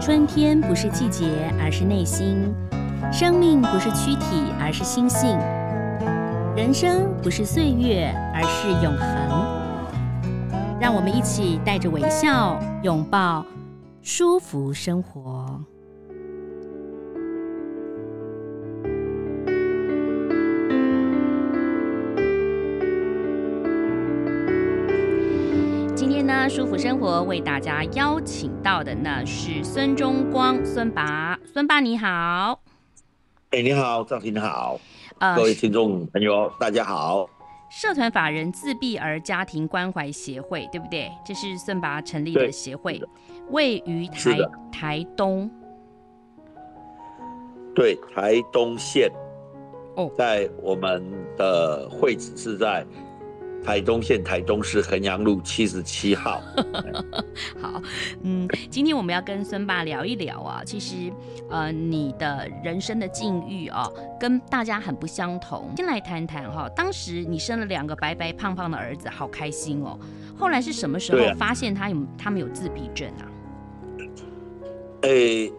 春天不是季节，而是内心；生命不是躯体，而是心性；人生不是岁月，而是永恒。让我们一起带着微笑，拥抱舒服生活。那舒服生活为大家邀请到的呢是孙中光孙爸，孙爸你好。哎、欸，你好，赵婷好，呃，各位听众朋友大家好。社团法人自闭儿家庭关怀协会，对不对？这是孙爸成立的协会，位于台台东。对，台东县。哦，在我们的会址是在。台东县台东市衡阳路七十七号。好，嗯，今天我们要跟孙爸聊一聊啊。其实，呃，你的人生的境遇啊，跟大家很不相同。先来谈谈哈，当时你生了两个白白胖胖的儿子，好开心哦。后来是什么时候发现他有 他们有自闭症啊？诶、欸，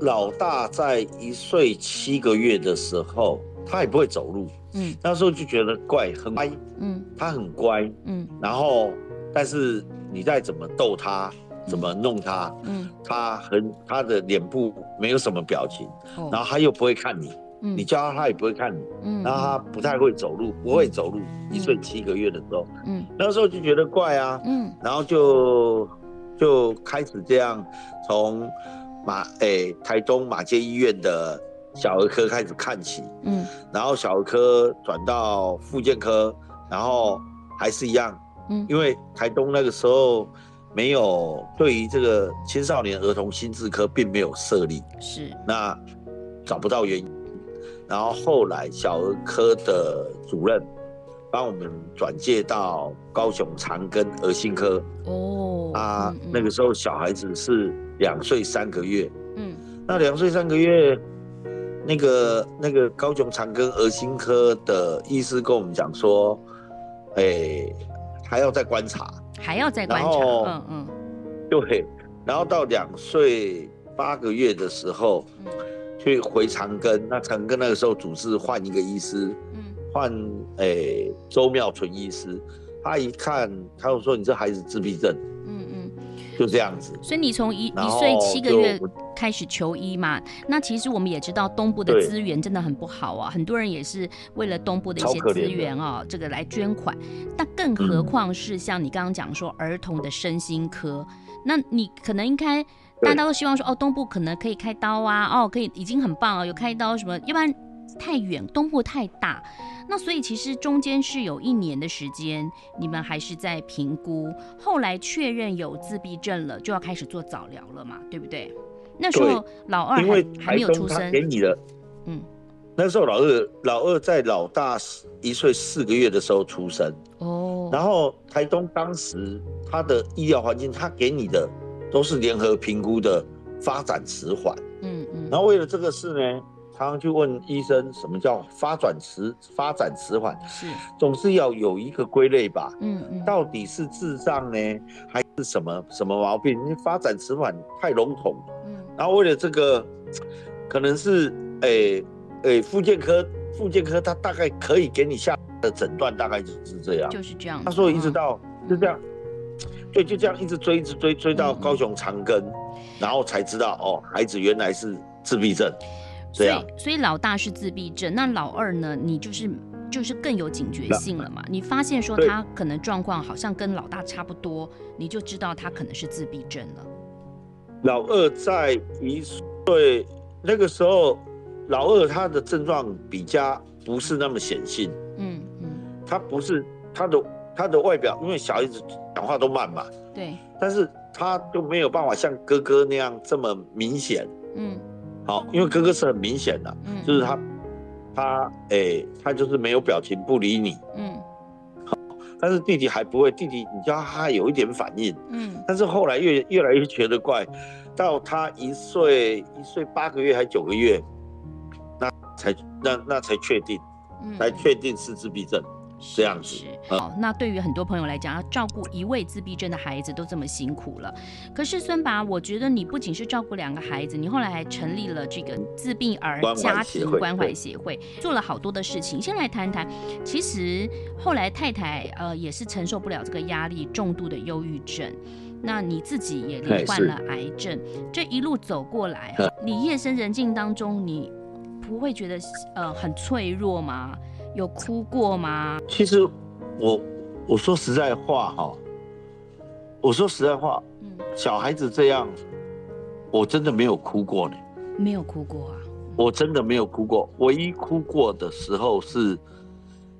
老大在一岁七个月的时候，他也不会走路。嗯，那时候就觉得怪，很乖，嗯，他很乖，嗯，然后，但是你再怎么逗他，怎么弄他，嗯，他很他的脸部没有什么表情，然后他又不会看你，嗯，你叫他他也不会看你，嗯，然后他不太会走路，不会走路，一岁七个月的时候，嗯，那时候就觉得怪啊，嗯，然后就就开始这样从马诶台东马街医院的。小儿科开始看起，嗯，然后小儿科转到复健科，然后还是一样，嗯，因为台东那个时候没有对于这个青少年儿童心智科并没有设立，是，那找不到原因，然后后来小儿科的主任帮我们转介到高雄长庚儿心科，哦，啊，嗯嗯，那个时候小孩子是两岁三个月，嗯，那两岁三个月。那个那个高雄长庚儿心科的医师跟我们讲说，哎、欸，还要再观察，还要再观察，嗯嗯，对，然后到两岁八个月的时候，嗯、去回长庚，那长庚那个时候主治换一个医师，嗯，换哎、欸、周妙纯医师，他一看，他就说你这孩子自闭症。就这样子，所以你从一一岁七个月开始求医嘛？那其实我们也知道东部的资源真的很不好啊，很多人也是为了东部的一些资源啊，这个来捐款。但更何况是像你刚刚讲说儿童的身心科，那你可能应该大家都希望说哦，东部可能可以开刀啊，哦，可以已经很棒了，有开刀什么，要不然太远，东部太大。那所以其实中间是有一年的时间，你们还是在评估，后来确认有自闭症了，就要开始做早疗了嘛，对不对？那时候老二还还没有出生，给你的，嗯，那时候老二老二在老大一岁四个月的时候出生哦，然后台东当时他的医疗环境，他给你的都是联合评估的发展迟缓，嗯嗯，然后为了这个事呢。常常去问医生，什么叫发展迟发展迟缓？是，总是要有一个归类吧。嗯嗯，到底是智障呢，还是什么什么毛病？你发展迟缓太笼统。嗯，然后为了这个，可能是诶诶，复健科复健科他大概可以给你下的诊断，大概就是这样。就是这样。他说一直到就这样，对，就这样一直追，一直追，追到高雄长庚，然后才知道哦，孩子原来是自闭症。所以，所以老大是自闭症，那老二呢？你就是就是更有警觉性了嘛？你发现说他可能状况好像跟老大差不多，你就知道他可能是自闭症了。老二在一岁那个时候，老二他的症状比较不是那么显性，嗯嗯，他不是他的他的外表，因为小孩子讲话都慢嘛，对，但是他就没有办法像哥哥那样这么明显，嗯。好，因为哥哥是很明显的，嗯，就是他，他，哎、欸，他就是没有表情，不理你，嗯，好，但是弟弟还不会，弟弟你叫他有一点反应，嗯，但是后来越越来越觉得怪，到他一岁一岁八个月还九个月，那才那那才确定，才确定是自闭症，这样子。好，那对于很多朋友来讲，要照顾一位自闭症的孩子都这么辛苦了。可是孙拔，我觉得你不仅是照顾两个孩子，你后来还成立了这个自闭儿家庭关怀协会，做了好多的事情。先来谈谈，其实后来太太呃也是承受不了这个压力，重度的忧郁症。那你自己也罹患了癌症，这一路走过来，你夜深人静当中，你不会觉得呃很脆弱吗？有哭过吗？其实我我说实在话哈，我说实在话，嗯，小孩子这样，我真的没有哭过呢，没有哭过啊，我真的没有哭过，唯一哭过的时候是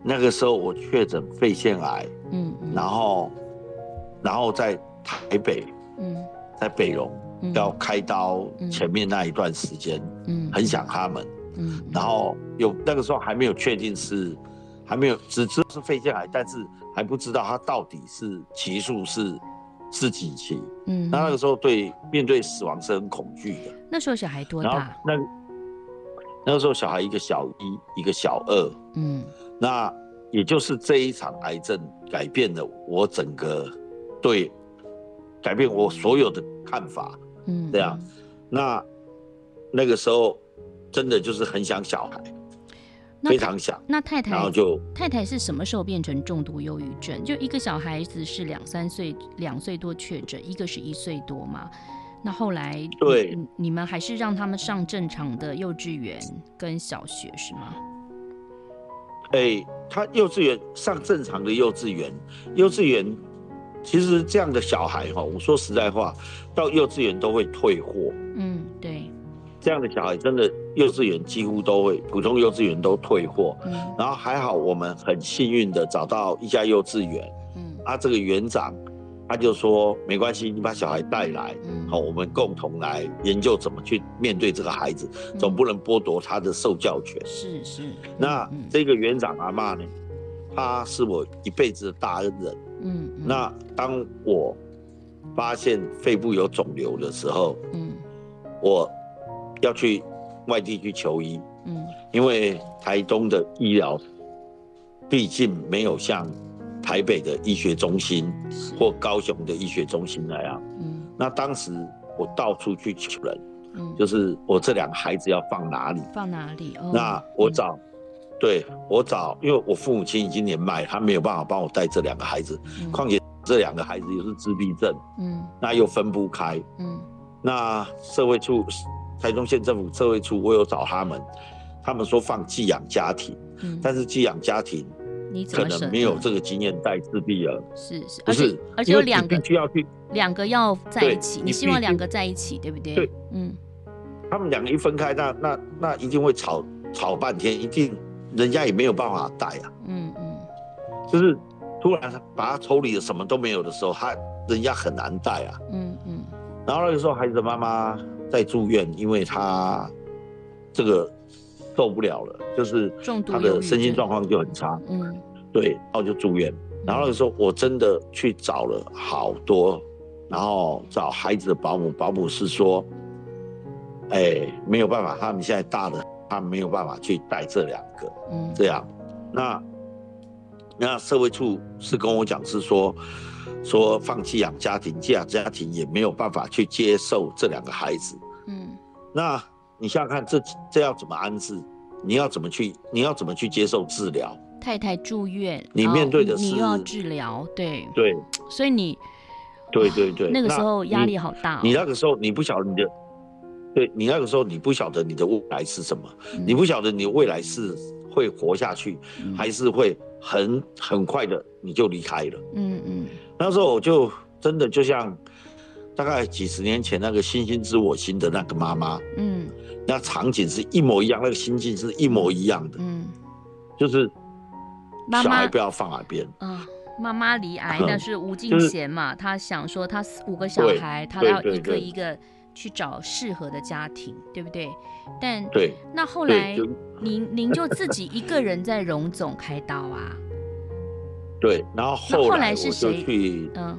那个时候我确诊肺腺癌，嗯，嗯，然后然后在。台北，嗯，在北荣、嗯、要开刀前面那一段时间，嗯，很想他们，嗯，然后有那个时候还没有确定是，还没有只知道是肺腺癌，但是还不知道他到底是期数是是几期，嗯，那那个时候对面对死亡是很恐惧的。那时候小孩多大？那那个时候小孩一个小一，一个小二，嗯，那也就是这一场癌症改变了我整个对。改变我所有的看法，嗯，这样，那那个时候真的就是很想小孩，非常想。那太太，然后就太太是什么时候变成重度忧郁症？就一个小孩子是两三岁，两岁多确诊，一个是一岁多嘛。那后来对你们还是让他们上正常的幼稚园跟小学是吗？哎、欸，他幼稚园上正常的幼稚园，幼稚园。其实这样的小孩哈，我说实在话，到幼稚园都会退货。嗯，对。这样的小孩真的幼稚园几乎都会，普通幼稚园都退货。嗯。然后还好，我们很幸运的找到一家幼稚园。嗯。啊，这个园长他就说没关系，你把小孩带来，好，我们共同来研究怎么去面对这个孩子，总不能剥夺他的受教权。是是。那这个园长阿妈呢，他是我一辈子的大恩人。嗯，嗯，那当我发现肺部有肿瘤的时候，嗯，我要去外地去求医，嗯，因为台东的医疗毕竟没有像台北的医学中心或高雄的医学中心那样，嗯，那当时我到处去求人，嗯，就是我这两个孩子要放哪里？放哪里？哦，那我找。对，我找，因为我父母亲已经年迈，他没有办法帮我带这两个孩子，况且这两个孩子又是自闭症，嗯，那又分不开，嗯，那社会处，台中县政府社会处，我有找他们，他们说放寄养家庭，嗯，但是寄养家庭你，可能没有这个经验带自闭了，是是，不是，而且有两个需要去，两个要在一起，你希望两个在一起，对不对？对，嗯，他们两个一分开，那那那一定会吵吵半天，一定。人家也没有办法带啊，嗯嗯，就是突然把他抽离了，什么都没有的时候，他人家很难带啊，嗯嗯。然后那个时候，孩子的妈妈在住院，因为他这个受不了了，就是他的身心状况就很差，嗯，对，然后就住院。然后那个时候，我真的去找了好多，然后找孩子的保姆，保姆是说，哎，没有办法，他们现在大了。他没有办法去带这两个，嗯，这样，那那社会处是跟我讲是说，说放弃养家庭，寄养家庭也没有办法去接受这两个孩子，嗯，那你想想看，这这要怎么安置？你要怎么去？你要怎么去接受治疗？太太住院，你面对的是你又要治疗，对对，所以你，对对对，那个时候压力好大哦，你，你那个时候你不晓得你的。对，你那个时候，你不晓得你的未来是什么，嗯、你不晓得你的未来是会活下去，嗯、还是会很很快的你就离开了。嗯嗯。那时候我就真的就像大概几十年前那个星星知我心的那个妈妈，嗯，那场景是一模一样，那个心境是一模一样的。嗯，就是小孩不要放耳边。啊，妈妈离癌，但是吴敬贤嘛，他想说他五个小孩，他要一个一个。去找适合的家庭，对不对？但对，那后来您您就自己一个人在荣总开刀啊？对，然后后来我就去，嗯，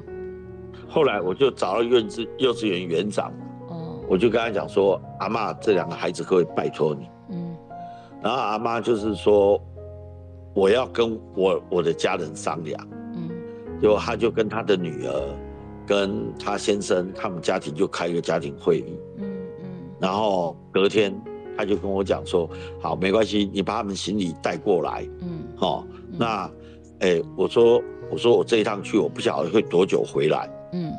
后来我就找到幼稚幼稚园园长，哦，我就跟他讲说，阿妈，这两个孩子可以拜托你？嗯，然后阿妈就是说，我要跟我我的家人商量，嗯，就他就跟他的女儿，跟他先生，他们家庭就开一个家庭会议，嗯嗯，然后隔天他就跟我讲说，好，没关系，你把他们行李带过来，嗯，好，那，哎、欸，我说我说我这一趟去，我不晓得会多久回来，嗯，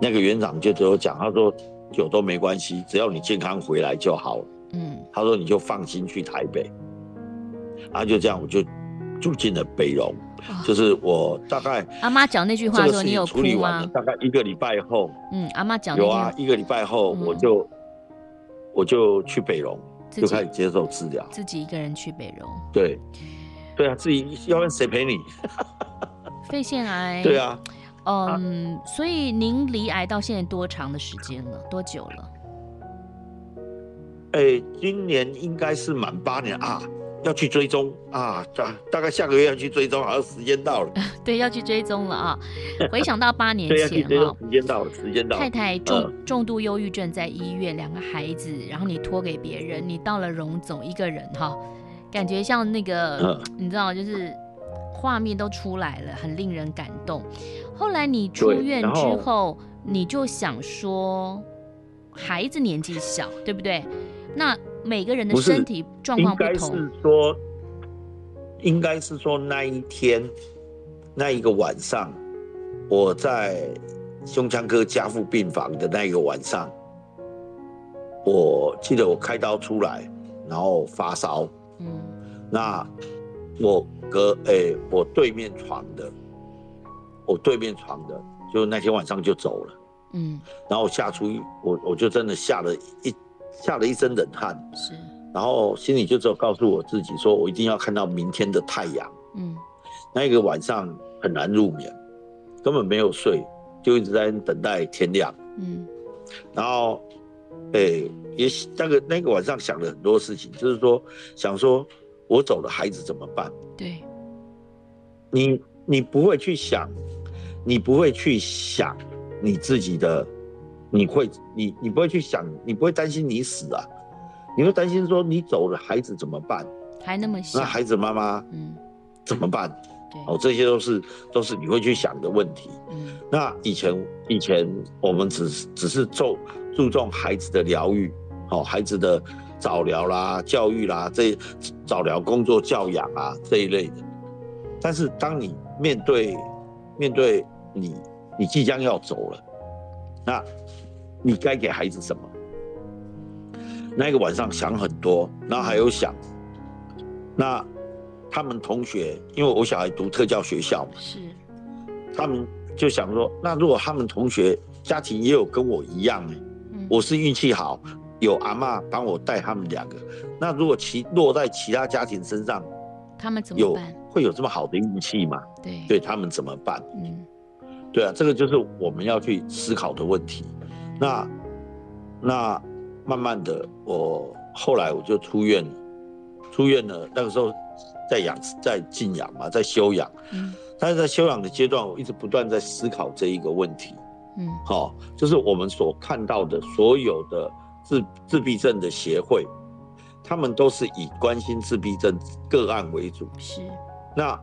那个园长就对我讲，他说久都没关系，只要你健康回来就好了。嗯，他说你就放心去台北，然后就这样我就住进了北荣，哦，就是我大概阿妈讲那句话说你有处理完了，大概一个礼拜后，嗯，阿妈讲。有啊，一个礼拜后我就、嗯、我就去北荣，就开始接受治疗，自己一个人去北荣，对，对啊，自己要问谁陪你？肺腺癌，对啊，嗯，啊、所以您离癌到现在多长的时间了？多久了？哎、欸，今年应该是满八年啊，要去追踪啊，大大概下个月要去追踪，好像时间到了。对，要去追踪了啊。回想到八年前啊，时间到了，时间到了。太太重重度忧郁症在医院，两个孩子，然后你托给别人，你到了荣总一个人哈，感觉像那个、嗯、你知道，就是画面都出来了，很令人感动。后来你出院之后，后你就想说，孩子年纪小，对不对？那每个人的身体状况不同。应该是说，应该是说那一天，那一个晚上，我在胸腔科加护病房的那一个晚上，我记得我开刀出来，然后发烧。嗯。那我隔诶、欸，我对面床的，我对面床的，就那天晚上就走了。嗯。然后我吓出一，我我就真的吓了一。吓了一身冷汗，是，然后心里就只有告诉我自己，说我一定要看到明天的太阳。嗯，那一个晚上很难入眠，根本没有睡，就一直在等待天亮。嗯，然后，哎、欸，也那个那个晚上想了很多事情，就是说想说我走了，孩子怎么办？对，你你不会去想，你不会去想你自己的。你会，你你不会去想，你不会担心你死啊，你会担心说你走了，孩子怎么办？还那么小，那孩子妈妈，嗯，怎么办？对，哦，这些都是都是你会去想的问题。嗯，那以前以前我们只是只是注注重孩子的疗愈，哦，孩子的早疗啦、教育啦，这早疗工作教养啊这一类的。但是当你面对面对你你即将要走了，那。你该给孩子什么？那个晚上想很多，然后还有想，那他们同学，因为我小孩读特教学校嘛，是，他们就想说，那如果他们同学家庭也有跟我一样呢？嗯，我是运气好，有阿妈帮我带他们两个，那如果其落在其他家庭身上，他们怎么办？有会有这么好的运气吗？对，对他们怎么办？嗯，对啊，这个就是我们要去思考的问题。那，那慢慢的，我后来我就出院了，出院了。那个时候在养，在静养嘛，在休养。嗯。但是在休养的阶段，我一直不断在思考这一个问题。嗯。好，就是我们所看到的所有的自自闭症的协会，他们都是以关心自闭症个案为主。是。那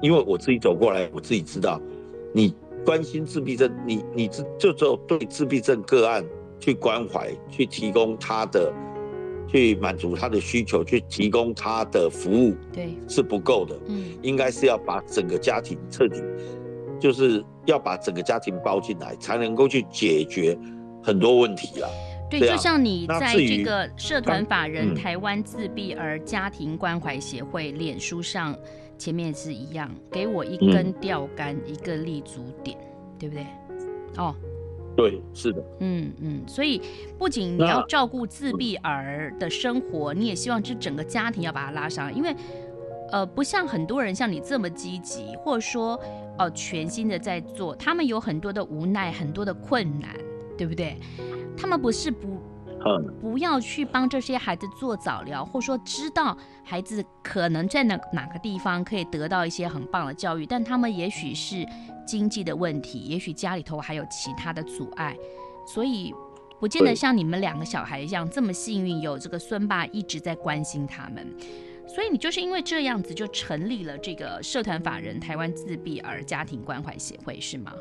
因为我自己走过来，我自己知道，你。关心自闭症，你你只就只有对自闭症个案去关怀，去提供他的，去满足他的需求，去提供他的服务，对，是不够的。嗯，应该是要把整个家庭彻底，就是要把整个家庭包进来，才能够去解决很多问题啊。对，就像你在这个社团法人台湾自闭儿家庭关怀协会脸书上。前面是一样，给我一根钓竿，嗯，一个立足点，对不对？哦，对，是的，嗯嗯，所以不仅你要照顾自闭儿的生活，你也希望这整个家庭要把它拉上来，因为呃，不像很多人像你这么积极，或者说哦、呃、全新的在做，他们有很多的无奈，很多的困难，对不对？他们不是不。不要去帮这些孩子做早疗，或者说知道孩子可能在哪哪个地方可以得到一些很棒的教育，但他们也许是经济的问题，也许家里头还有其他的阻碍，所以不见得像你们两个小孩一样这么幸运，有这个孙爸一直在关心他们。所以你就是因为这样子就成立了这个社团法人台湾自闭儿家庭关怀协会，是吗？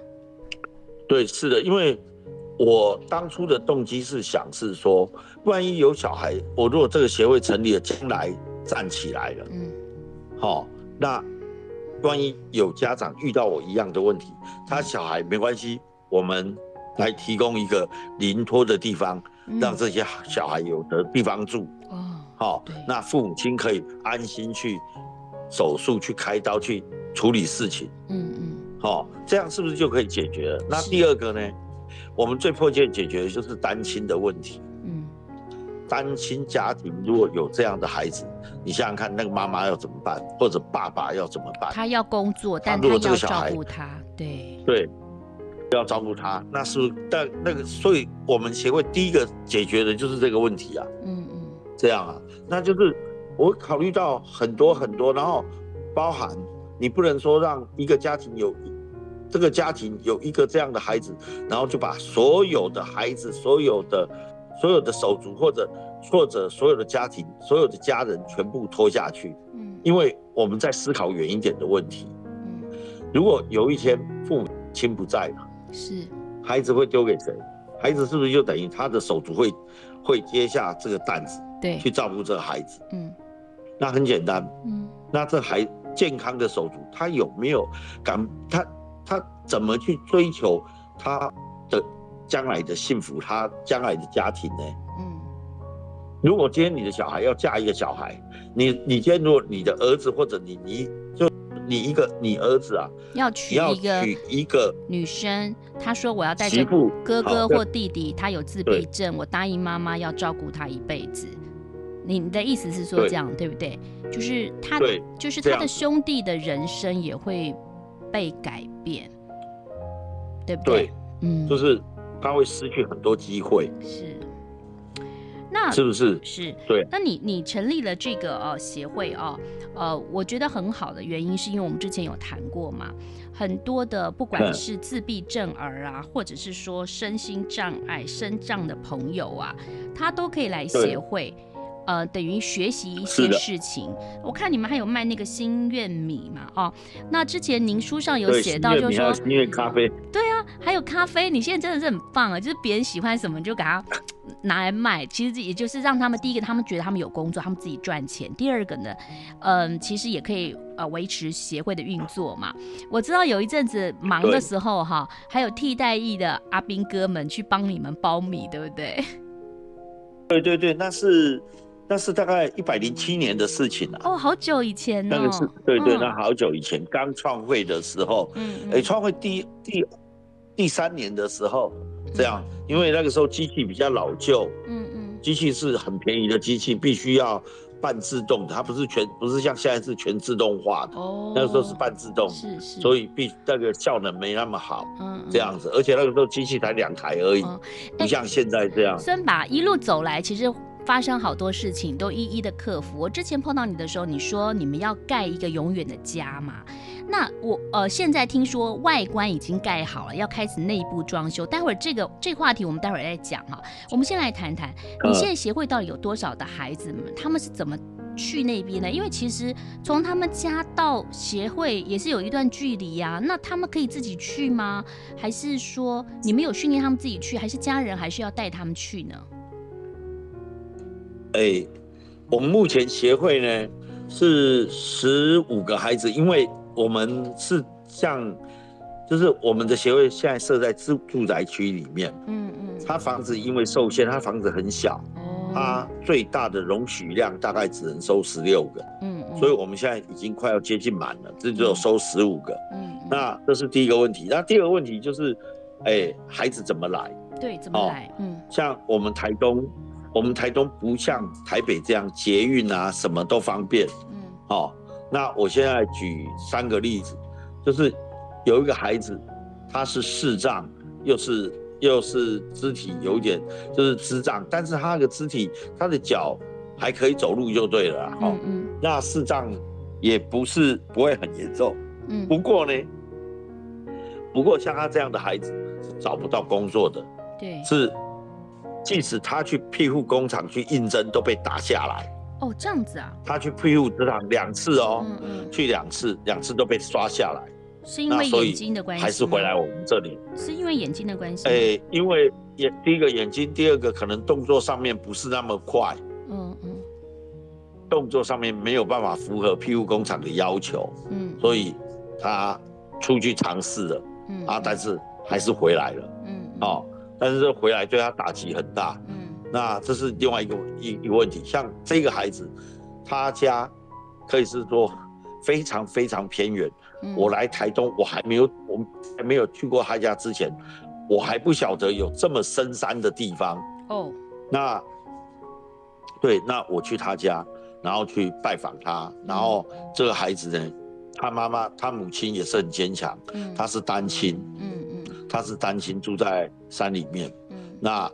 对，是的，因为我当初的动机是想是说，万一有小孩，我如果这个协会成立了，将来站起来了，嗯，好，那万一有家长遇到我一样的问题，他小孩没关系，我们来提供一个临托的地方，让这些小孩有的地方住，哦，好，那父母亲可以安心去手术、去开刀、去处理事情，嗯嗯。好，这样是不是就可以解决了？那第二个呢？我们最迫切解决的就是单亲的问题。嗯，单亲家庭如果有这样的孩子，你想想看，那个妈妈要怎么办，或者爸爸要怎么办？他要工作，但他要照顾他，对对，要照顾他，那是？但那个，所以我们协会第一个解决的就是这个问题啊。嗯嗯，这样啊，那就是我考虑到很多很多，然后包含你不能说让一个家庭有。这个家庭有一个这样的孩子，然后就把所有的孩子、所有的、所有的手足，或者或者所有的家庭、所有的家人全部拖下去。嗯，因为我们在思考远一点的问题。嗯，如果有一天父母亲不在了，是孩子会丢给谁？孩子是不是就等于他的手足会会接下这个担子？对，去照顾这个孩子。嗯，那很简单。嗯，那这孩健康的手足，他有没有敢他？他怎么去追求他的将来的幸福，他将来的家庭呢？嗯，如果今天你的小孩要嫁一个小孩，你你今天如果你的儿子或者你你就你一个你儿子啊，要娶一个娶一个女生，他说我要带着哥哥或弟弟，他有自闭症，我答应妈妈要照顾他一辈子。你的意思是说这样对，对不对？就是他就是他的兄弟的人生也会。被改变，对不对？对，嗯，就是他会失去很多机会。是，那是不是？是，对。那你你成立了这个呃协会哦，呃，我觉得很好的原因是因为我们之前有谈过嘛，很多的不管是自闭症儿啊，或者是说身心障碍、身障的朋友啊，他都可以来协会。呃，等于学习一些事情。我看你们还有卖那个心愿米嘛？哦，那之前您书上有写到，就是说心愿咖啡。对啊，还有咖啡。你现在真的是很棒啊！就是别人喜欢什么，你就给他 拿来卖。其实也就是让他们第一个，他们觉得他们有工作，他们自己赚钱。第二个呢，嗯、呃，其实也可以呃维持协会的运作嘛。我知道有一阵子忙的时候哈，还有替代役的阿兵哥们去帮你们包米，对不对？对对对，那是。那是大概一百零七年的事情了哦，好久以前、哦。那个是对对，那好久以前刚创会的时候，嗯，哎、欸，创会第第第三年的时候，这样，因为那个时候机器比较老旧，嗯嗯，机器是很便宜的机器，必须要半自动的，它不是全不是像现在是全自动化的，哦，那个时候是半自动，是是，所以必那个效能没那么好，嗯，这样子，而且那个时候机器才两台而已，不像现在这样。孙爸一路走来，其实。发生好多事情都一一的克服。我之前碰到你的时候，你说你们要盖一个永远的家嘛？那我呃现在听说外观已经盖好了，要开始内部装修。待会儿这个这个话题我们待会儿再讲哈。我们先来谈谈，你现在协会到底有多少的孩子们？他们是怎么去那边呢？因为其实从他们家到协会也是有一段距离呀。那他们可以自己去吗？还是说你们有训练他们自己去？还是家人还是要带他们去呢？哎、欸，我们目前协会呢是十五个孩子，因为我们是像，就是我们的协会现在设在住住宅区里面，嗯嗯，他房子因为受限，他房子很小，哦，他最大的容许量大概只能收十六个，嗯，所以我们现在已经快要接近满了，这只有收十五个，嗯，那这是第一个问题，那第二个问题就是，哎、欸，孩子怎么来？对，怎么来？嗯，像我们台东。我们台东不像台北这样捷运啊，什么都方便。嗯，好，那我现在举三个例子，就是有一个孩子，他是视障，又是又是肢体有一点就是智障，但是他那个肢体，他的脚还可以走路就对了。嗯嗯，那视障也不是不会很严重。嗯，不过呢，不过像他这样的孩子是找不到工作的。对，是。即使他去庇护工厂去应征，都被打下来。哦，这样子啊。他去庇护职场两次哦，嗯嗯，去两次，两次都被刷下来。是因为眼睛的关系，还是回来我们这里？是因为眼睛的关系。哎、欸，因为眼第一个眼睛，第二个可能动作上面不是那么快。嗯嗯。动作上面没有办法符合庇护工厂的要求。嗯。所以他出去尝试了。嗯。啊，但是还是回来了。嗯。哦，但是这回来对他打击很大。嗯。那这是另外一个一一个问题。像这个孩子，他家可以是说非常非常偏远。我来台东，我还没有，我还没有去过他家之前，我还不晓得有这么深山的地方。哦，那，对，那我去他家，然后去拜访他，然后这个孩子呢，他妈妈，他母亲也是很坚强，他是单亲，他是单亲住在山里面，嗯，那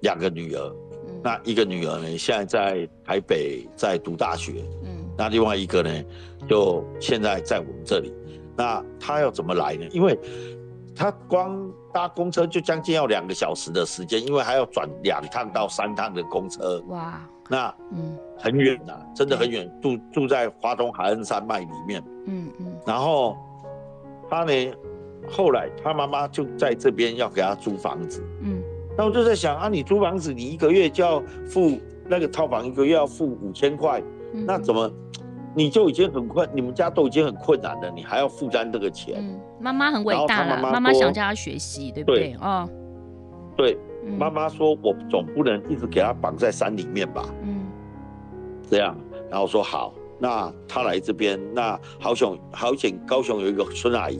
两个女儿，那一个女儿呢，现在在台北在读大学，嗯。那另外一个呢，就现在在我们这里。那他要怎么来呢？因为他光搭公车就将近要两个小时的时间，因为还要转两趟到三趟的公车。哇，那嗯，很远呐，真的很远，住住在华东海岸山脉里面。嗯嗯。然后他呢，后来他妈妈就在这边要给他租房子。嗯。那我就在想啊，你租房子，你一个月就要付那个套房，一个月要付五千块，那怎么？你就已经很困，你们家都已经很困难了，你还要负担这个钱。妈妈很伟大了，妈妈想叫他学习，对不对？哦，对，妈妈说，我总不能一直给他绑在山里面吧？嗯，这样，然后说好，那他来这边，那好险好险，高雄有一个孙阿姨，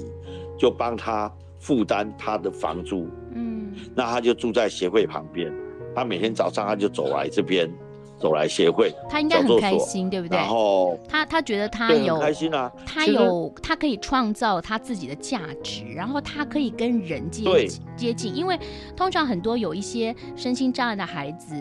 就帮他负担他的房租。嗯，那他就住在协会旁边，他每天早上他就走来这边。走来协会，他应该很开心，对不对？然后他他觉得他有开心啊，他有他可以创造他自己的价值，然后他可以跟人接接近。因为通常很多有一些身心障碍的孩子，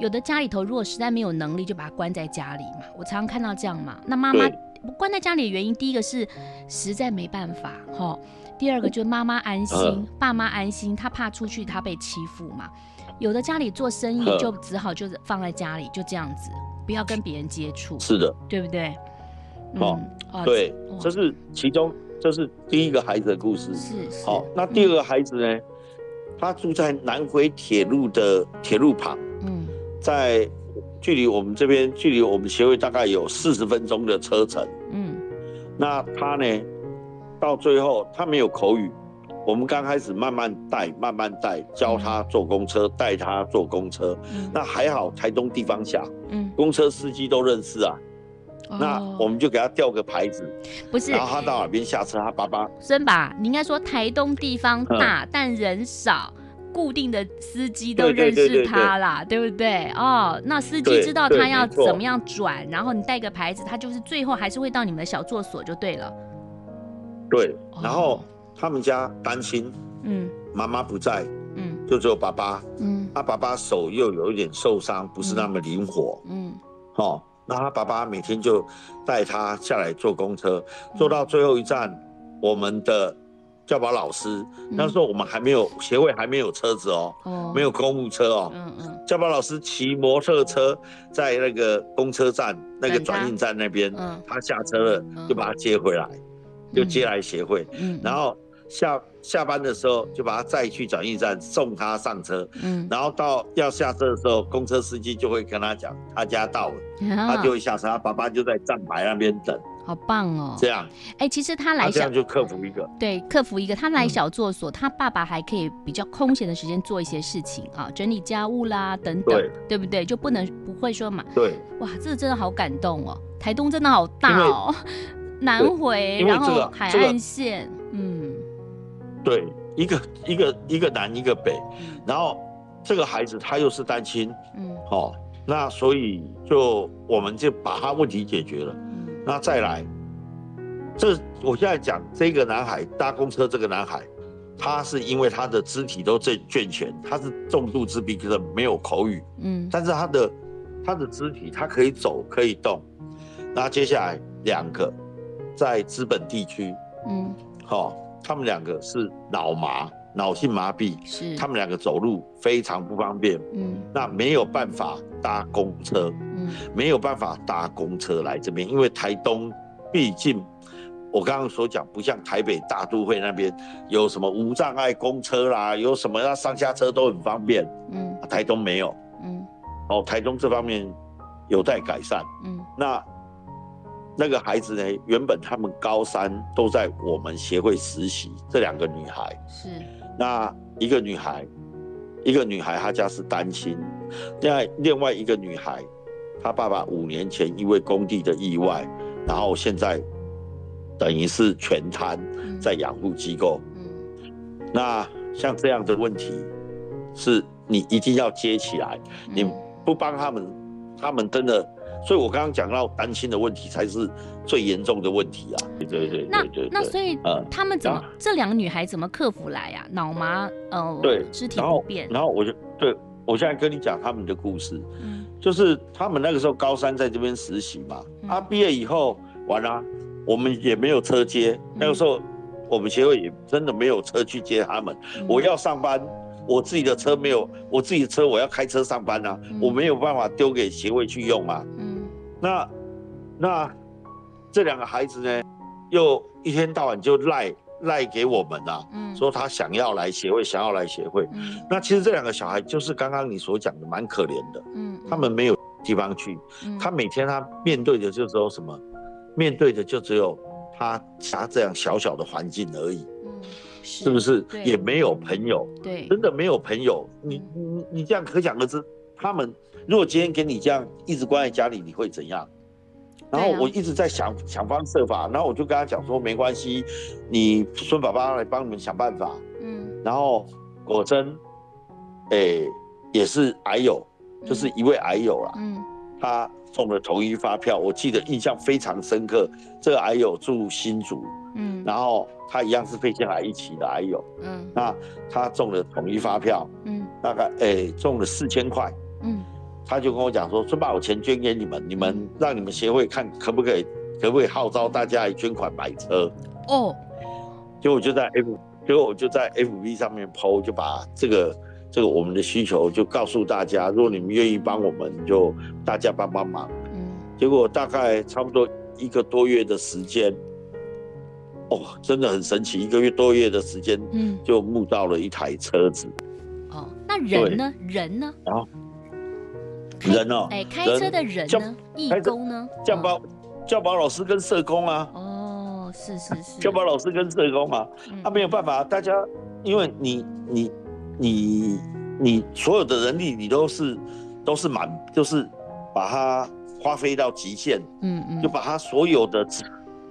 有的家里头如果实在没有能力，就把他关在家里嘛。我常常看到这样嘛。那妈妈关在家里的原因，第一个是实在没办法哈，第二个就是妈妈安心，爸妈安心，他怕出去他被欺负嘛。有的家里做生意就只好就是放在家里，就这样子，不要跟别人接触。是的，对不对？好，对，这是其中，这是第一个孩子的故事。是，好，那第二个孩子呢？他住在南回铁路的铁路旁，嗯，在距离我们这边，距离我们协会大概有四十分钟的车程。嗯，那他呢？到最后他没有口语。我们刚开始慢慢带，慢慢带，教他坐公车，带他坐公车。嗯、那还好，台东地方小，嗯，公车司机都认识啊。哦、那我们就给他吊个牌子，不是，然后他到哪边下车，他爸爸。孙爸，你应该说台东地方大，嗯、但人少，固定的司机都认识他啦，对，不对？哦，那司机知道他要怎么样转，然后你带个牌子，他就是最后还是会到你们的小作所就对了。对，然后。哦他们家单亲，嗯，妈妈不在，嗯，就只有爸爸，嗯，他爸爸手又有一点受伤，不是那么灵活，嗯，哦，那他爸爸每天就带他下来坐公车，坐到最后一站，我们的教保老师，那时候我们还没有协会还没有车子哦，哦，没有公务车哦，嗯嗯，教保老师骑摩托车在那个公车站那个转运站那边，嗯，他下车了就把他接回来，就接来协会，嗯，然后。下下班的时候就把他载去转运站送他上车，嗯，然后到要下车的时候，公车司机就会跟他讲他家到了，他就会下车，他爸爸就在站牌那边等，好棒哦，这样，哎，其实他来这样就克服一个，对，克服一个，他来小作所，他爸爸还可以比较空闲的时间做一些事情啊，整理家务啦等等，对不对？就不能不会说嘛，对，哇，这个真的好感动哦，台东真的好大哦，南回，然后海岸线，嗯。对，一个一个一个南一个北，然后这个孩子他又是单亲，嗯，好，那所以就我们就把他问题解决了，嗯，那再来，这我现在讲这个男孩搭公车，这个男孩，他是因为他的肢体都最健全，他是重度自闭，就是没有口语，嗯，但是他的他的肢体他可以走可以动，那接下来两个在资本地区，嗯，好。他们两个是脑麻，脑性麻痹，是他们两个走路非常不方便，嗯，那没有办法搭公车，嗯，没有办法搭公车来这边，因为台东毕竟我刚刚所讲，不像台北大都会那边有什么无障碍公车啦，有什么要上下车都很方便。嗯，台东没有。嗯，哦，台东这方面有待改善。嗯，那那个孩子呢？原本他们高三都在我们协会实习，这两个女孩是那一个女孩。一个女孩，她家是单亲；另外另外一个女孩，她爸爸五年前因为工地的意外，然后现在等于是全瘫，在养护机构。那像这样的问题，是你一定要接起来，你不帮他们，他们真的。所以我刚刚讲到担心的问题才是最严重的问题啊！对对对，那那所以他们怎么、嗯、这两个女孩怎么克服来呀、啊？脑麻呃，对，肢体不便。然后我就对我现在跟你讲他们的故事，嗯，就是他们那个时候高三在这边实习嘛，嗯、啊，毕业以后完了，我们也没有车接，嗯、那个时候我们协会也真的没有车去接他们。嗯、我要上班，我自己的车没有，我自己的车我要开车上班啊，嗯、我没有办法丢给协会去用啊。嗯那，那这两个孩子呢，又一天到晚就赖赖给我们呐、啊，嗯，说他想要来协会，想要来协会。嗯，那其实这两个小孩就是刚刚你所讲的，蛮可怜的。嗯，他们没有地方去，嗯、他每天他面对的就只有什么，面对的就只有他他这样小小的环境而已。嗯，是，是不是？对也没有朋友。对，真的没有朋友。你你你这样可想而知，他们。如果今天给你这样一直关在家里，你会怎样？然后我一直在想想方设法，然后我就跟他讲说没关系，你孙爸爸来帮你们想办法。嗯，然后果真，哎、欸，也是癌友，就是一位癌友啦。嗯，他中了统一发票，我记得印象非常深刻。这个癌友住新竹，嗯，然后他一样是肺腺癌一起的癌友，嗯，那他中了统一发票，嗯，大概哎、欸、中了四千块，嗯。他就跟我讲说：“说把我钱捐给你们，你们让你们协会看可不可以，可不可以号召大家来捐款买车？”哦，结果我就在 F，结果我就在 FB 上面 PO，就把这个这个我们的需求就告诉大家，如果你们愿意帮我们，就大家帮帮忙。嗯，结果大概差不多一个多月的时间，哦，真的很神奇，一个月多月的时间，嗯，就募到了一台车子。哦，那人呢？人呢？然后。人哦，哎，开车的人呢？义工呢？教保教保老师跟社工啊。哦，是是是。教保老师跟社工啊，他没有办法，大家因为你你你你所有的人力你都是都是满，就是把它花费到极限，嗯嗯，就把他所有的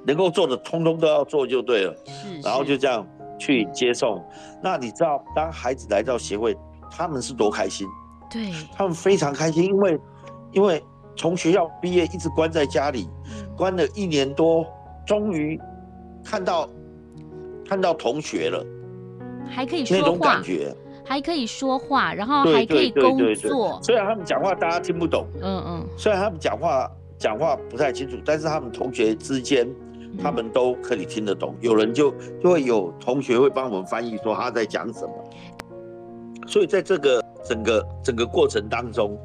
能够做的通通都要做就对了。是。然后就这样去接送。那你知道，当孩子来到协会，他们是多开心。对，他们非常开心，因为，因为从学校毕业一直关在家里，关了一年多，终于看到看到同学了，还可以说话，那种感觉，还可以说话，然后还可以工作。虽然他们讲话大家听不懂，嗯嗯，虽然他们讲话讲话不太清楚，但是他们同学之间，他们都可以听得懂。有人就就会有同学会帮我们翻译，说他在讲什么。所以在这个。整个整个过程当中，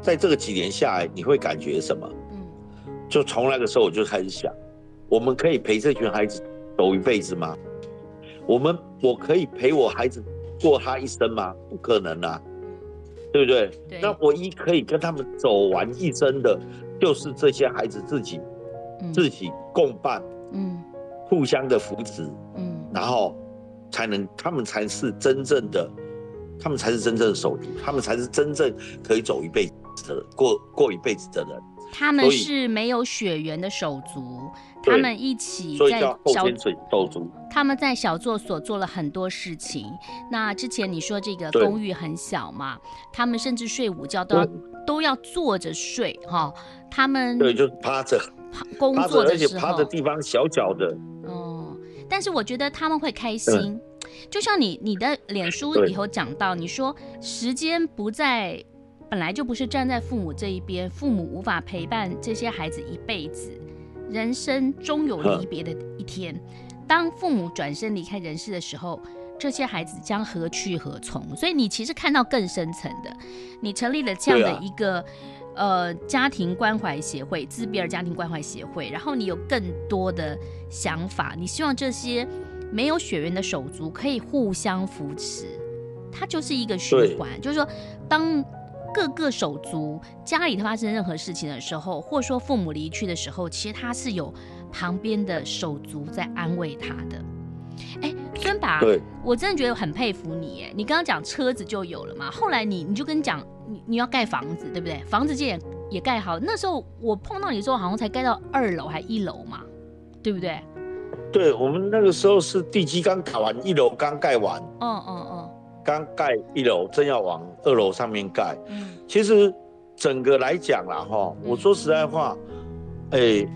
在这个几年下来，你会感觉什么？嗯，就从那个时候我就开始想，我们可以陪这群孩子走一辈子吗？我们我可以陪我孩子过他一生吗？不可能啊，对不对？对。那唯一可以跟他们走完一生的，就是这些孩子自己，嗯、自己共伴，嗯，互相的扶持，嗯，然后才能他们才是真正的。他们才是真正的手足，他们才是真正可以走一辈子的人，过过一辈子的人。他们是没有血缘的手足，他们一起在小手足。他们在小作所做了很多事情。那之前你说这个公寓很小嘛，他们甚至睡午觉都要都要坐着睡哈。他们对，就趴着工作的时候，而且趴的地方小小的。哦，但是我觉得他们会开心。就像你你的脸书里头讲到，你说时间不在，本来就不是站在父母这一边，父母无法陪伴这些孩子一辈子，人生终有离别的一天。当父母转身离开人世的时候，这些孩子将何去何从？所以你其实看到更深层的，你成立了这样的一个。呃家庭关怀协会，自闭儿家庭关怀协会，然后你有更多的想法，你希望这些没有血缘的手足可以互相扶持，它就是一个循环，就是说当。各个手足家里头发生任何事情的时候，或者说父母离去的时候，其实他是有旁边的手足在安慰他的。哎，孙爸，我真的觉得很佩服你。哎，你刚刚讲车子就有了嘛，后来你你就跟讲你你要盖房子，对不对？房子也也盖好。那时候我碰到你的时候，好像才盖到二楼还一楼嘛，对不对？对，我们那个时候是地基刚打完，一楼刚盖完。嗯嗯嗯。刚盖一楼，正要往二楼上面盖。嗯，其实整个来讲啦，哈，我说实在话，哎、欸，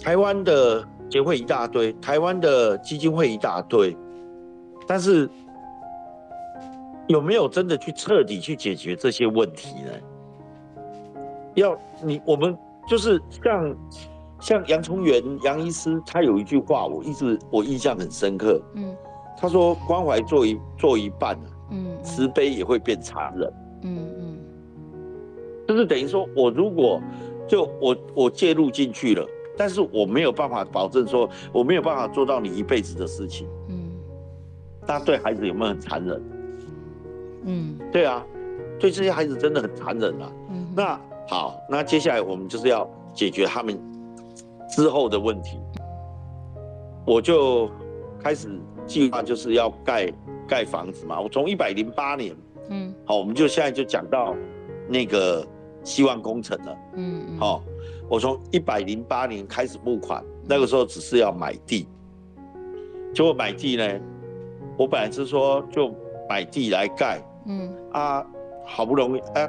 台湾的协会一大堆，台湾的基金会一大堆，但是有没有真的去彻底去解决这些问题呢？要你我们就是像像杨崇元杨医师，他有一句话，我一直我印象很深刻。嗯，他说关怀做一做一半。嗯，慈悲也会变残忍。嗯嗯，就是等于说，我如果就我我介入进去了，但是我没有办法保证说，我没有办法做到你一辈子的事情。嗯，那对孩子有没有很残忍？嗯，对啊，对这些孩子真的很残忍啊。嗯，那好，那接下来我们就是要解决他们之后的问题，我就开始计划，就是要盖。盖房子嘛，我从一百零八年，嗯，好，我们就现在就讲到那个希望工程了，嗯，好，我从一百零八年开始募款，那个时候只是要买地，结果买地呢，我本来是说就买地来盖，嗯，啊，好不容易，啊，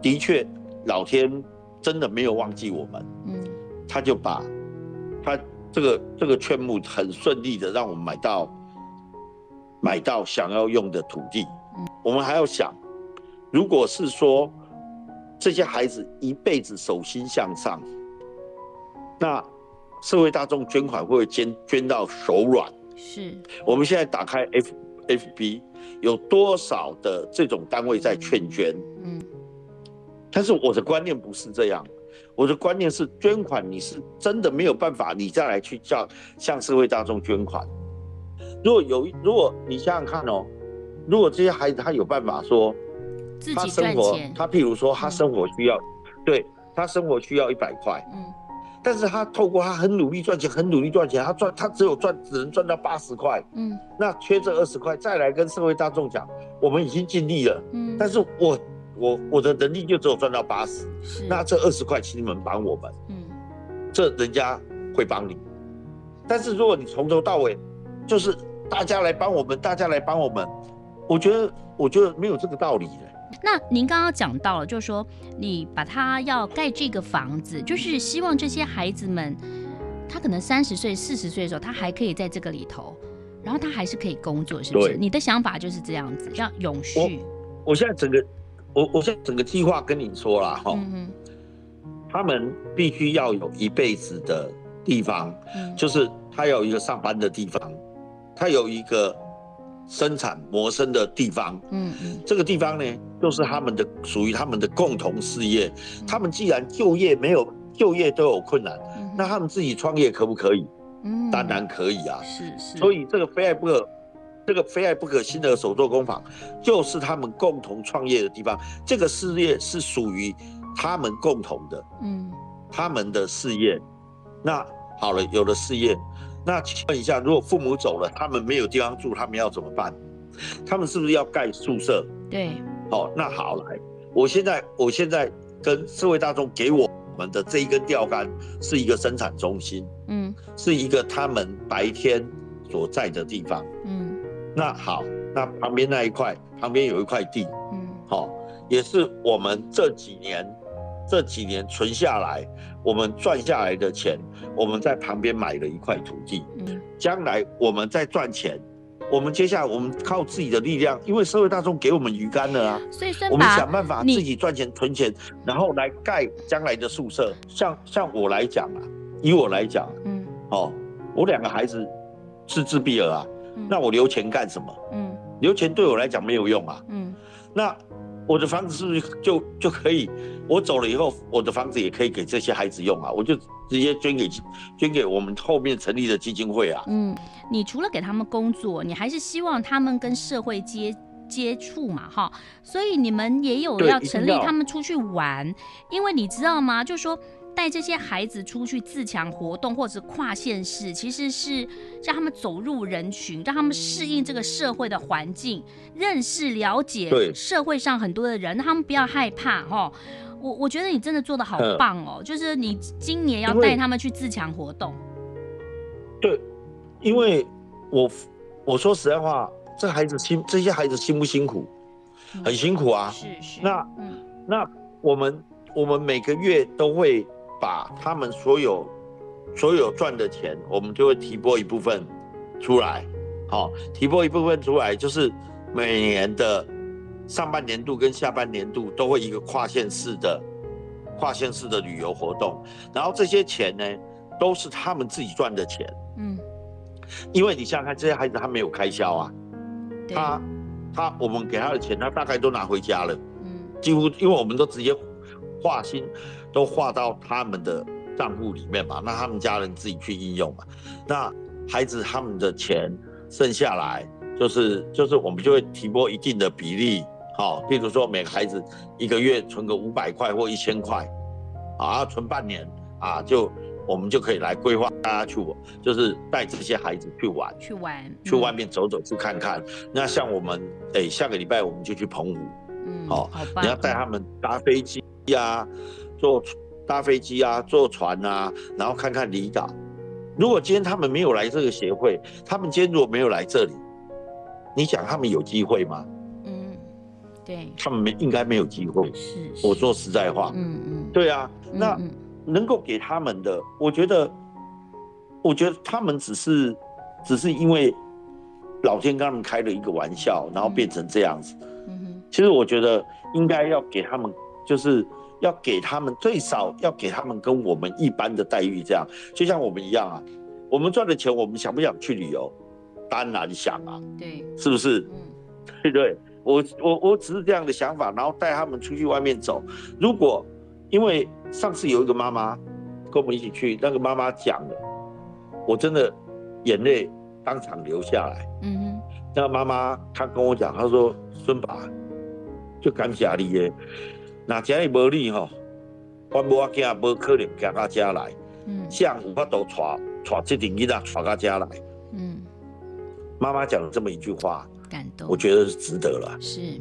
的确老天真的没有忘记我们，嗯，他就把他这个这个劝募很顺利的让我们买到。买到想要用的土地，我们还要想，如果是说这些孩子一辈子手心向上，那社会大众捐款会不会捐捐到手软？是。我们现在打开 F FB，有多少的这种单位在劝捐？嗯。但是我的观念不是这样，我的观念是捐款，你是真的没有办法，你再来去叫向社会大众捐款。如果有，如果你想想看哦，如果这些孩子他有办法说，他生活，他譬如说他生活需要，对，他生活需要一百块，嗯，但是他透过他很努力赚钱，很努力赚钱，他赚他只有赚只能赚到八十块，嗯，那缺这二十块，再来跟社会大众讲，我们已经尽力了，嗯，但是我我我的能力就只有赚到八十，那这二十块请你们帮我们，嗯，这人家会帮你，但是如果你从头到尾就是。大家来帮我们，大家来帮我们。我觉得，我觉得没有这个道理的。那您刚刚讲到了，就是说你把他要盖这个房子，就是希望这些孩子们，他可能三十岁、四十岁的时候，他还可以在这个里头，然后他还是可以工作，是不是？你的想法就是这样子，要永续。我我现在整个，我我现在整个计划跟你说了哈，嗯，他们必须要有一辈子的地方，嗯，就是他有一个上班的地方。他有一个生产谋生的地方，这个地方呢，就是他们的属于他们的共同事业。他们既然就业没有就业都有困难，那他们自己创业可不可以？嗯，当然可以啊。是是。所以这个非爱不可，这个非爱不可新的手作工坊，就是他们共同创业的地方。这个事业是属于他们共同的，嗯，他们的事业。那好了，有了事业。那请问一下，如果父母走了，他们没有地方住，他们要怎么办？他们是不是要盖宿舍？对，好，那好来，我现在我现在跟社会大众给我们的这一根钓竿是一个生产中心，嗯，是一个他们白天所在的地方，嗯，那好，那旁边那一块旁边有一块地，嗯，好，也是我们这几年这几年存下来。我们赚下来的钱，我们在旁边买了一块土地。嗯，将来我们在赚钱，我们接下来我们靠自己的力量，因为社会大众给我们鱼竿了啊，所以我们想办法自己赚钱存钱，然后来盖将来的宿舍。像像我来讲啊，以我来讲，嗯，哦，我两个孩子是自闭儿啊，那我留钱干什么？嗯，留钱对我来讲没有用啊。嗯，那我的房子是不是就就可以？我走了以后，我的房子也可以给这些孩子用啊？我就直接捐给捐给我们后面成立的基金会啊。嗯，你除了给他们工作，你还是希望他们跟社会接接触嘛，哈。所以你们也有要成立他们出去玩，因为你知道吗？就是说。带这些孩子出去自强活动，或者是跨县市，其实是让他们走入人群，让他们适应这个社会的环境，认识、了解社会上很多的人，让他们不要害怕。哈，我我觉得你真的做的好棒哦！就是你今年要带他们去自强活动。对，因为我我说实在话，这孩子辛，这些孩子辛不辛苦？很辛苦啊。是是。那嗯，那我们我们每个月都会。把他们所有所有赚的钱，我们就会提拨一部分出来，好，提拨一部分出来，就是每年的上半年度跟下半年度都会一个跨县市的跨县市的旅游活动，然后这些钱呢，都是他们自己赚的钱，嗯，因为你想想看，这些孩子他没有开销啊，他他我们给他的钱，他大概都拿回家了，嗯，几乎因为我们都直接划薪。都划到他们的账户里面嘛，那他们家人自己去应用嘛。那孩子他们的钱剩下来，就是就是我们就会提拨一定的比例，好，比如说每个孩子一个月存个五百块或一千块，啊，存半年啊，就我们就可以来规划大家去，就是带这些孩子去玩，去玩，去外面走走，去看看。那像我们，哎、欸，下个礼拜我们就去澎湖，嗯，好，你要带他们搭飞机呀、啊。坐搭飞机啊，坐船啊，然后看看离岛。如果今天他们没有来这个协会，他们今天如果没有来这里，你想他们有机会吗？嗯，对，他们没应该没有机会。是，是，我说实在话。嗯嗯，对啊，那能够给他们的，我觉得，我觉得他们只是，只是因为老天跟他们开了一个玩笑，然后变成这样子。其实我觉得应该要给他们，就是。要给他们最少要给他们跟我们一般的待遇，这样就像我们一样啊。我们赚的钱，我们想不想去旅游？当然想啊，对，是不是？嗯，对对，我我我只是这样的想法，然后带他们出去外面走。如果因为上次有一个妈妈跟我们一起去，那个妈妈讲了，我真的眼泪当场流下来。嗯哼，那个妈妈她跟我讲，她说：“孙爸，就感谢你耶。”那家里无你吼，我无阿囝无可能行到家来。嗯，像有法度带带这点囡仔带到家来。嗯，妈妈讲了这么一句话，感动，我觉得是值得了。是，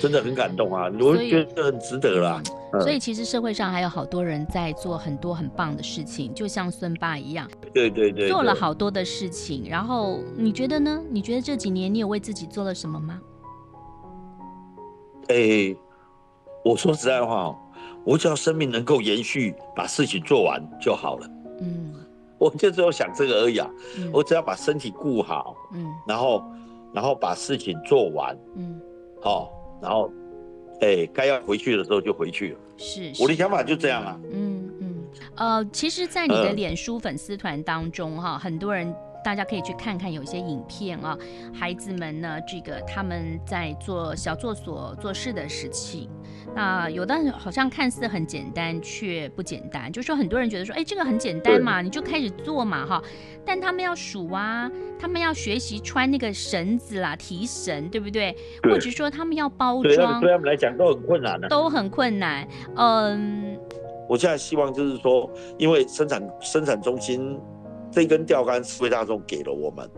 真的很感动啊！我觉得很值得啦。所以其实社会上还有好多人在做很多很棒的事情，就像孙爸一样。对对对，做了好多的事情。然后你觉得呢？你觉得这几年你有为自己做了什么吗？诶。我说实在话，我只要生命能够延续，把事情做完就好了。嗯，我就只有想这个而已啊。嗯、我只要把身体顾好，嗯，然后，然后把事情做完，嗯，好、哦，然后，哎、欸，该要回去的时候就回去了。是，我的想法就这样啊。嗯嗯，呃，其实，在你的脸书粉丝团当中，哈、呃，很多人。大家可以去看看，有一些影片啊，孩子们呢，这个他们在做小作所做事的事情，那有的好像看似很简单，却不简单。就是说很多人觉得说，哎，这个很简单嘛，你就开始做嘛，哈。但他们要数啊，他们要学习穿那个绳子啦，提绳，对不对？对，或者说他们要包装，对他们来讲都很困难的，都很困难。嗯，我现在希望就是说，因为生产生产中心。这根钓竿社会大众给了我们，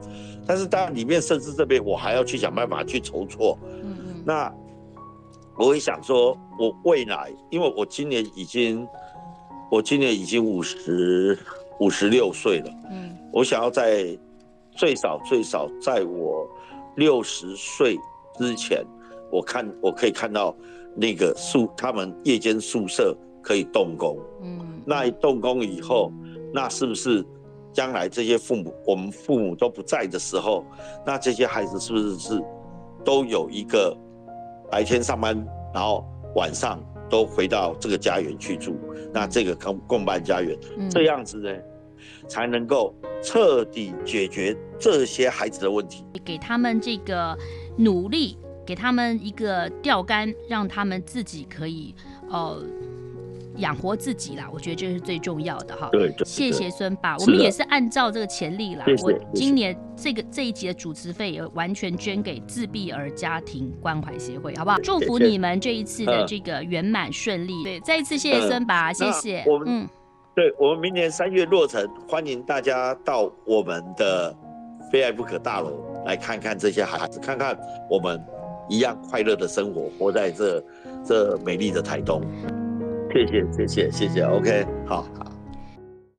但是当然里面甚至这边，我还要去想办法去筹措。嗯嗯。那我会想说，我未来，因为我今年已经，我今年已经五十五十六岁了。嗯。我想要在最少最少在我六十岁之前，我看我可以看到那个宿他们夜间宿舍可以动工。嗯。那一动工以后，那是不是？将来这些父母，我们父母都不在的时候，那这些孩子是不是是都有一个白天上班，然后晚上都回到这个家园去住？那这个共共办家园，嗯、这样子呢，才能够彻底解决这些孩子的问题，给他们这个努力给他们一个钓竿，让他们自己可以呃。养活自己啦，我觉得这是最重要的哈。对，谢谢孙爸，我们也是按照这个潜力啦。我今年这个这一集的主持费也完全捐给自闭儿家庭关怀协会，好不好？祝福你们这一次的这个圆满顺利。对，再一次谢谢孙爸，谢谢。我们嗯，对我们明年三月落成，欢迎大家到我们的非爱不可大楼来看看这些孩子，看看我们一样快乐的生活，活在这这美丽的台东。谢谢谢谢谢谢，OK，好好。